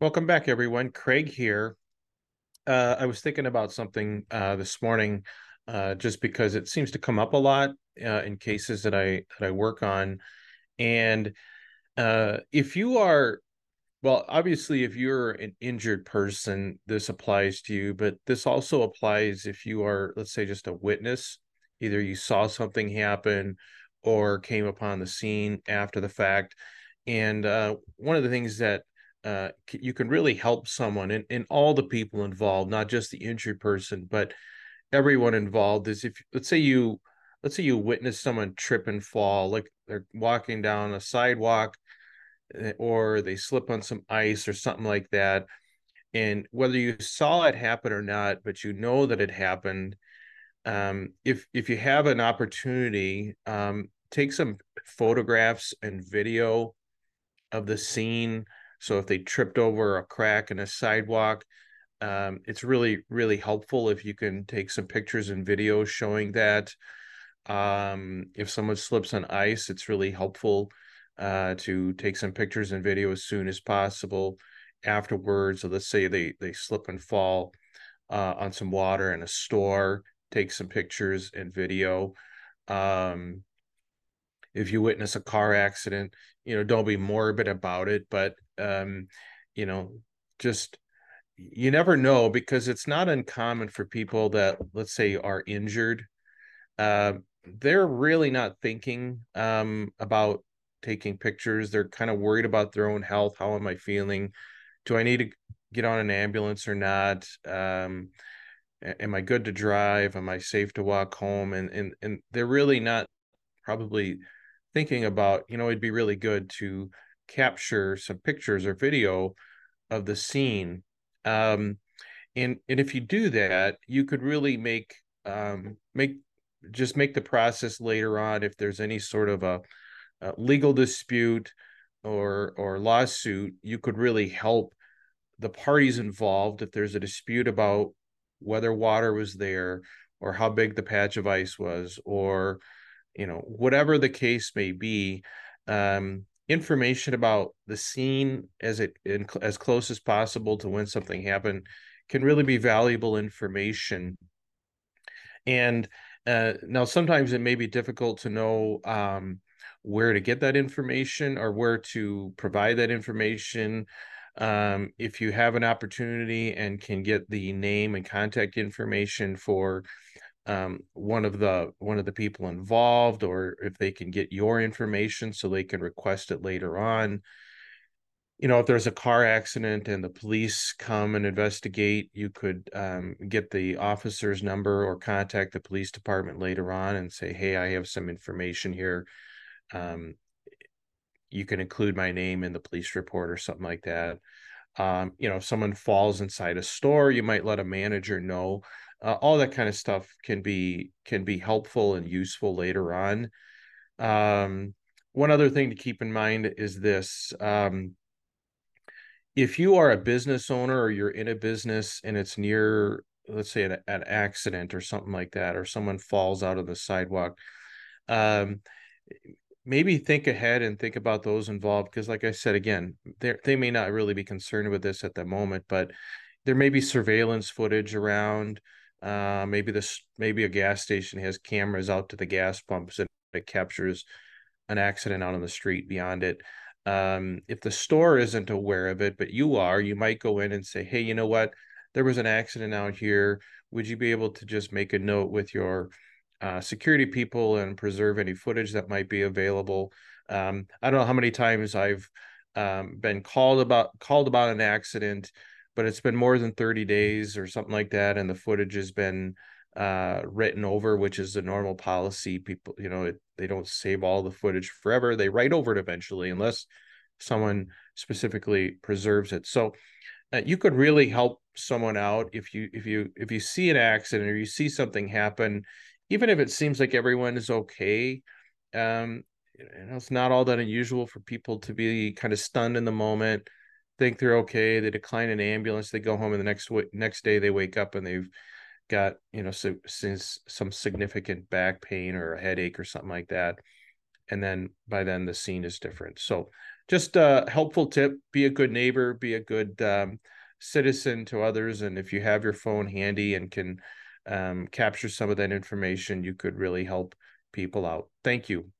Welcome back, everyone. Craig here. Uh, I was thinking about something uh, this morning, uh, just because it seems to come up a lot uh, in cases that I that I work on. And uh, if you are, well, obviously, if you're an injured person, this applies to you. But this also applies if you are, let's say, just a witness. Either you saw something happen or came upon the scene after the fact. And uh, one of the things that uh, you can really help someone and, and all the people involved, not just the injured person, but everyone involved is if let's say you let's say you witness someone trip and fall, like they're walking down a sidewalk eh, or they slip on some ice or something like that. And whether you saw it happen or not, but you know that it happened, um, if if you have an opportunity, um, take some photographs and video of the scene so if they tripped over a crack in a sidewalk, um, it's really, really helpful if you can take some pictures and videos showing that. Um, if someone slips on ice, it's really helpful uh, to take some pictures and video as soon as possible afterwards. So let's say they they slip and fall uh, on some water in a store, take some pictures and video. Um, if you witness a car accident, you know, don't be morbid about it, but um, you know, just you never know because it's not uncommon for people that let's say are injured. Uh, they're really not thinking um, about taking pictures. They're kind of worried about their own health. How am I feeling? Do I need to get on an ambulance or not? Um, am I good to drive? Am I safe to walk home? And and and they're really not probably thinking about, you know, it'd be really good to capture some pictures or video of the scene. Um, and and if you do that, you could really make um, make just make the process later on if there's any sort of a, a legal dispute or or lawsuit, you could really help the parties involved if there's a dispute about whether water was there or how big the patch of ice was or you know whatever the case may be um, information about the scene as it in, as close as possible to when something happened can really be valuable information. And uh, now sometimes it may be difficult to know um, where to get that information or where to provide that information. Um, if you have an opportunity and can get the name and contact information for um, one of the one of the people involved or if they can get your information so they can request it later on. You know if there's a car accident and the police come and investigate you could um, get the officer's number or contact the police department later on and say hey i have some information here. Um, you can include my name in the police report or something like that. Um, you know if someone falls inside a store you might let a manager know uh, all that kind of stuff can be can be helpful and useful later on. Um, one other thing to keep in mind is this um, if you are a business owner or you're in a business and it's near let's say an, an accident or something like that or someone falls out of the sidewalk um, maybe think ahead and think about those involved because like i said again they may not really be concerned with this at the moment but there may be surveillance footage around uh, maybe this maybe a gas station has cameras out to the gas pumps and it captures an accident out on the street beyond it. Um, if the store isn't aware of it, but you are, you might go in and say, "Hey, you know what? There was an accident out here. Would you be able to just make a note with your uh, security people and preserve any footage that might be available?" Um, I don't know how many times I've um, been called about called about an accident but it's been more than 30 days or something like that and the footage has been uh, written over which is the normal policy. People you know it, they don't save all the footage forever. They write over it eventually unless someone specifically preserves it. So uh, you could really help someone out if you if you if you see an accident or you see something happen even if it seems like everyone is okay um you know, it's not all that unusual for people to be kind of stunned in the moment think they're okay. They decline an ambulance. They go home, and the next next day they wake up and they've got you know so, since some significant back pain or a headache or something like that. And then by then the scene is different. So just a helpful tip: be a good neighbor, be a good um, citizen to others, and if you have your phone handy and can um, capture some of that information, you could really help people out. Thank you.